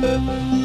Música